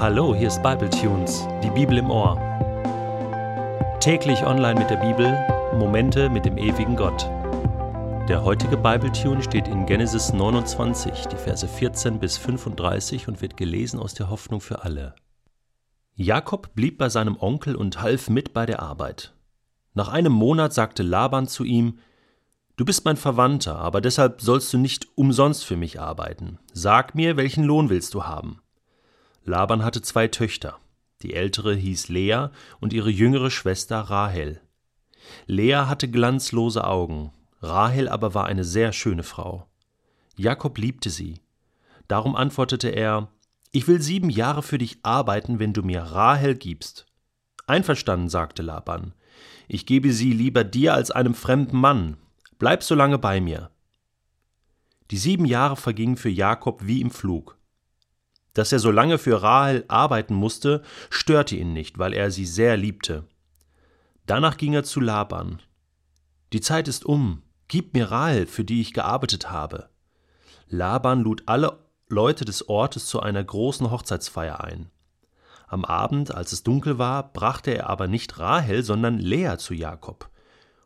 Hallo, hier ist Bible Tunes, die Bibel im Ohr. Täglich online mit der Bibel, Momente mit dem ewigen Gott. Der heutige Bible Tune steht in Genesis 29, die Verse 14 bis 35 und wird gelesen aus der Hoffnung für alle. Jakob blieb bei seinem Onkel und half mit bei der Arbeit. Nach einem Monat sagte Laban zu ihm: Du bist mein Verwandter, aber deshalb sollst du nicht umsonst für mich arbeiten. Sag mir, welchen Lohn willst du haben? Laban hatte zwei Töchter. Die ältere hieß Lea und ihre jüngere Schwester Rahel. Lea hatte glanzlose Augen, Rahel aber war eine sehr schöne Frau. Jakob liebte sie. Darum antwortete er: Ich will sieben Jahre für dich arbeiten, wenn du mir Rahel gibst. Einverstanden, sagte Laban. Ich gebe sie lieber dir als einem fremden Mann. Bleib so lange bei mir. Die sieben Jahre vergingen für Jakob wie im Flug. Dass er so lange für Rahel arbeiten musste, störte ihn nicht, weil er sie sehr liebte. Danach ging er zu Laban. Die Zeit ist um, gib mir Rahel, für die ich gearbeitet habe. Laban lud alle Leute des Ortes zu einer großen Hochzeitsfeier ein. Am Abend, als es dunkel war, brachte er aber nicht Rahel, sondern Lea zu Jakob,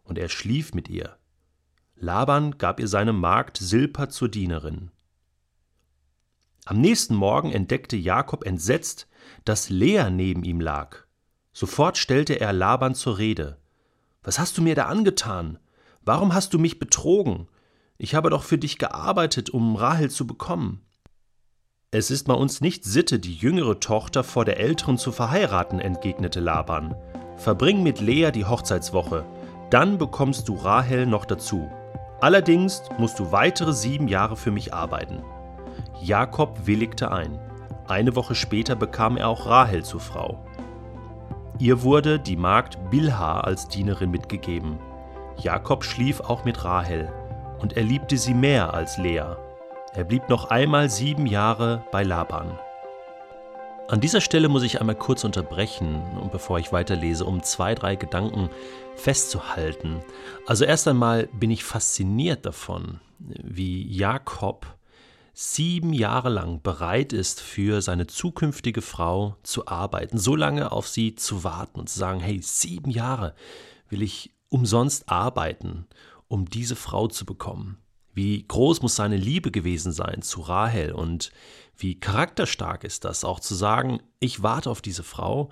und er schlief mit ihr. Laban gab ihr seine Magd Silpa zur Dienerin. Am nächsten Morgen entdeckte Jakob entsetzt, dass Lea neben ihm lag. Sofort stellte er Laban zur Rede. Was hast du mir da angetan? Warum hast du mich betrogen? Ich habe doch für dich gearbeitet, um Rahel zu bekommen. Es ist bei uns nicht Sitte, die jüngere Tochter vor der älteren zu verheiraten, entgegnete Laban. Verbring mit Lea die Hochzeitswoche, dann bekommst du Rahel noch dazu. Allerdings musst du weitere sieben Jahre für mich arbeiten. Jakob willigte ein. Eine Woche später bekam er auch Rahel zur Frau. Ihr wurde die Magd Bilha als Dienerin mitgegeben. Jakob schlief auch mit Rahel, und er liebte sie mehr als Lea. Er blieb noch einmal sieben Jahre bei Laban. An dieser Stelle muss ich einmal kurz unterbrechen, bevor ich weiterlese, um zwei, drei Gedanken festzuhalten. Also erst einmal bin ich fasziniert davon, wie Jakob sieben Jahre lang bereit ist, für seine zukünftige Frau zu arbeiten, so lange auf sie zu warten und zu sagen, hey, sieben Jahre will ich umsonst arbeiten, um diese Frau zu bekommen. Wie groß muss seine Liebe gewesen sein zu Rahel und wie charakterstark ist das, auch zu sagen, ich warte auf diese Frau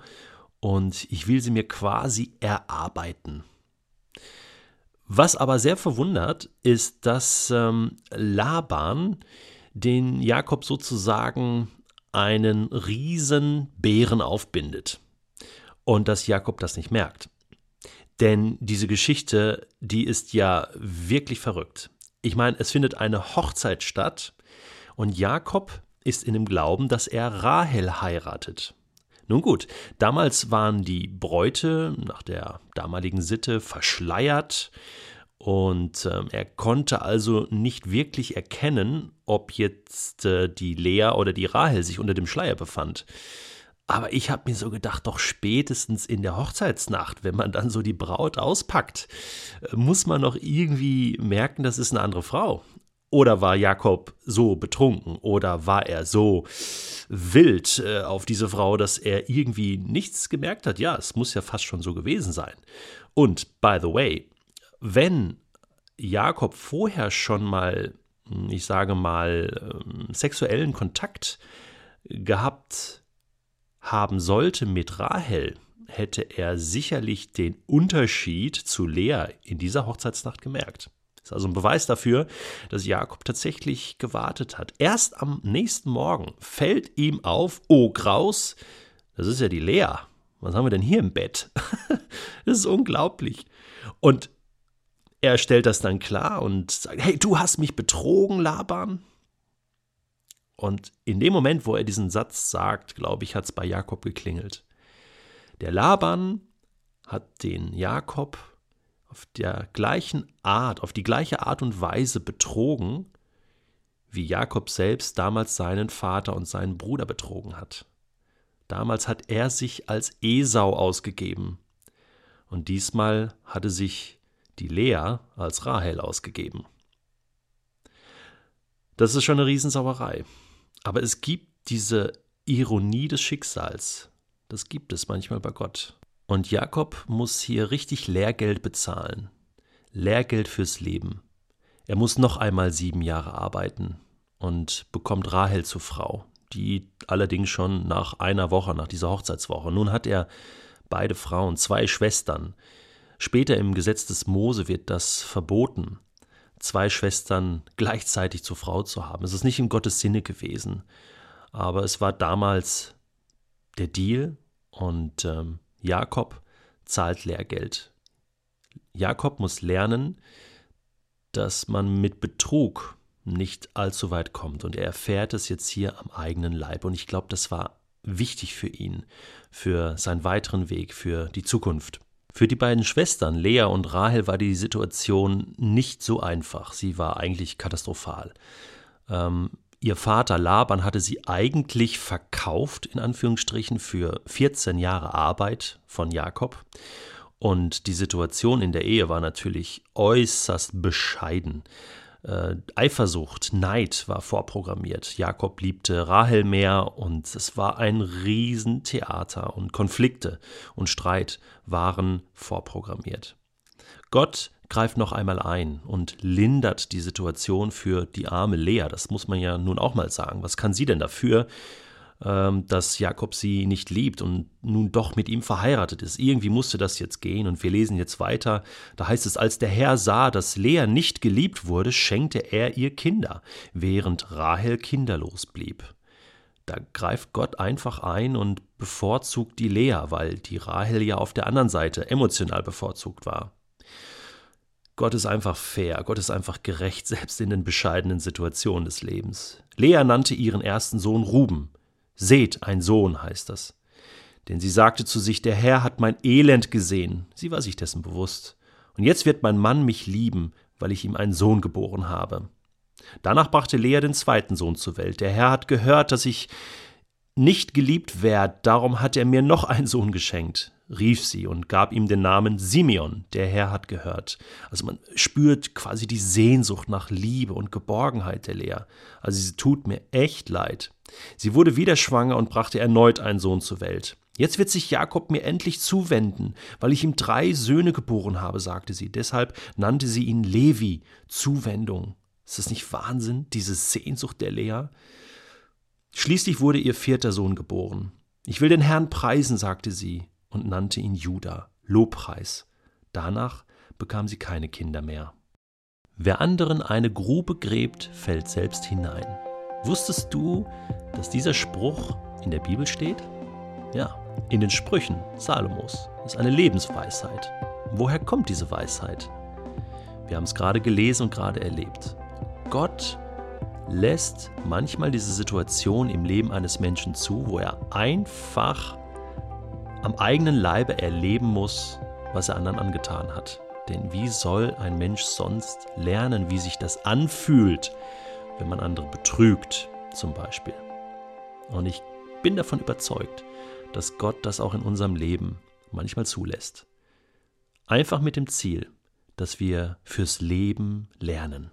und ich will sie mir quasi erarbeiten. Was aber sehr verwundert, ist, dass ähm, Laban den Jakob sozusagen einen riesen Bären aufbindet und dass Jakob das nicht merkt. Denn diese Geschichte, die ist ja wirklich verrückt. Ich meine, es findet eine Hochzeit statt und Jakob ist in dem Glauben, dass er Rahel heiratet. Nun gut, damals waren die Bräute nach der damaligen Sitte verschleiert und äh, er konnte also nicht wirklich erkennen, ob jetzt äh, die Lea oder die Rahel sich unter dem Schleier befand. Aber ich habe mir so gedacht, doch spätestens in der Hochzeitsnacht, wenn man dann so die Braut auspackt, äh, muss man noch irgendwie merken, das ist eine andere Frau. Oder war Jakob so betrunken oder war er so wild äh, auf diese Frau, dass er irgendwie nichts gemerkt hat? Ja, es muss ja fast schon so gewesen sein. Und, by the way, wenn Jakob vorher schon mal, ich sage mal, ähm, sexuellen Kontakt gehabt haben sollte mit Rahel, hätte er sicherlich den Unterschied zu Lea in dieser Hochzeitsnacht gemerkt. Das ist also ein Beweis dafür, dass Jakob tatsächlich gewartet hat. Erst am nächsten Morgen fällt ihm auf, oh Graus, das ist ja die Lea. Was haben wir denn hier im Bett? das ist unglaublich. Und er stellt das dann klar und sagt, hey, du hast mich betrogen, Laban. Und in dem Moment, wo er diesen Satz sagt, glaube ich, hat es bei Jakob geklingelt. Der Laban hat den Jakob auf der gleichen Art, auf die gleiche Art und Weise betrogen, wie Jakob selbst damals seinen Vater und seinen Bruder betrogen hat. Damals hat er sich als Esau ausgegeben. Und diesmal hatte sich die Lea als Rahel ausgegeben. Das ist schon eine Riesensauerei. Aber es gibt diese Ironie des Schicksals. Das gibt es manchmal bei Gott. Und Jakob muss hier richtig Lehrgeld bezahlen. Lehrgeld fürs Leben. Er muss noch einmal sieben Jahre arbeiten und bekommt Rahel zur Frau, die allerdings schon nach einer Woche, nach dieser Hochzeitswoche. Nun hat er beide Frauen, zwei Schwestern. Später im Gesetz des Mose wird das verboten, zwei Schwestern gleichzeitig zur Frau zu haben. Es ist nicht in Gottes Sinne gewesen, aber es war damals der Deal und ähm, Jakob zahlt Lehrgeld. Jakob muss lernen, dass man mit Betrug nicht allzu weit kommt. Und er erfährt es jetzt hier am eigenen Leib. Und ich glaube, das war wichtig für ihn, für seinen weiteren Weg, für die Zukunft. Für die beiden Schwestern, Lea und Rahel, war die Situation nicht so einfach. Sie war eigentlich katastrophal. Ähm, ihr Vater Laban hatte sie eigentlich verkauft, in Anführungsstrichen, für 14 Jahre Arbeit von Jakob. Und die Situation in der Ehe war natürlich äußerst bescheiden. Äh, Eifersucht, Neid war vorprogrammiert. Jakob liebte Rahel mehr und es war ein Riesentheater und Konflikte und Streit waren vorprogrammiert. Gott greift noch einmal ein und lindert die Situation für die arme Lea. Das muss man ja nun auch mal sagen. Was kann sie denn dafür, dass Jakob sie nicht liebt und nun doch mit ihm verheiratet ist. Irgendwie musste das jetzt gehen und wir lesen jetzt weiter. Da heißt es, als der Herr sah, dass Lea nicht geliebt wurde, schenkte er ihr Kinder, während Rahel kinderlos blieb. Da greift Gott einfach ein und bevorzugt die Lea, weil die Rahel ja auf der anderen Seite emotional bevorzugt war. Gott ist einfach fair, Gott ist einfach gerecht, selbst in den bescheidenen Situationen des Lebens. Lea nannte ihren ersten Sohn Ruben. Seht, ein Sohn heißt das. Denn sie sagte zu sich, der Herr hat mein Elend gesehen. Sie war sich dessen bewusst. Und jetzt wird mein Mann mich lieben, weil ich ihm einen Sohn geboren habe. Danach brachte Lea den zweiten Sohn zur Welt. Der Herr hat gehört, dass ich nicht geliebt werde, darum hat er mir noch einen Sohn geschenkt, rief sie und gab ihm den Namen Simeon, der Herr hat gehört. Also man spürt quasi die Sehnsucht nach Liebe und Geborgenheit der Lea. Also sie tut mir echt leid. Sie wurde wieder schwanger und brachte erneut einen Sohn zur Welt. Jetzt wird sich Jakob mir endlich zuwenden, weil ich ihm drei Söhne geboren habe, sagte sie. Deshalb nannte sie ihn Levi, Zuwendung. Ist das nicht Wahnsinn, diese Sehnsucht der Lea? Schließlich wurde ihr vierter Sohn geboren. Ich will den Herrn preisen, sagte sie und nannte ihn Judah, Lobpreis. Danach bekam sie keine Kinder mehr. Wer anderen eine Grube gräbt, fällt selbst hinein. Wusstest du, dass dieser Spruch in der Bibel steht? Ja, in den Sprüchen Salomos. Ist eine Lebensweisheit. Woher kommt diese Weisheit? Wir haben es gerade gelesen und gerade erlebt. Gott lässt manchmal diese Situation im Leben eines Menschen zu, wo er einfach am eigenen Leibe erleben muss, was er anderen angetan hat. Denn wie soll ein Mensch sonst lernen, wie sich das anfühlt, wenn man andere betrügt zum Beispiel. Und ich bin davon überzeugt, dass Gott das auch in unserem Leben manchmal zulässt. Einfach mit dem Ziel, dass wir fürs Leben lernen.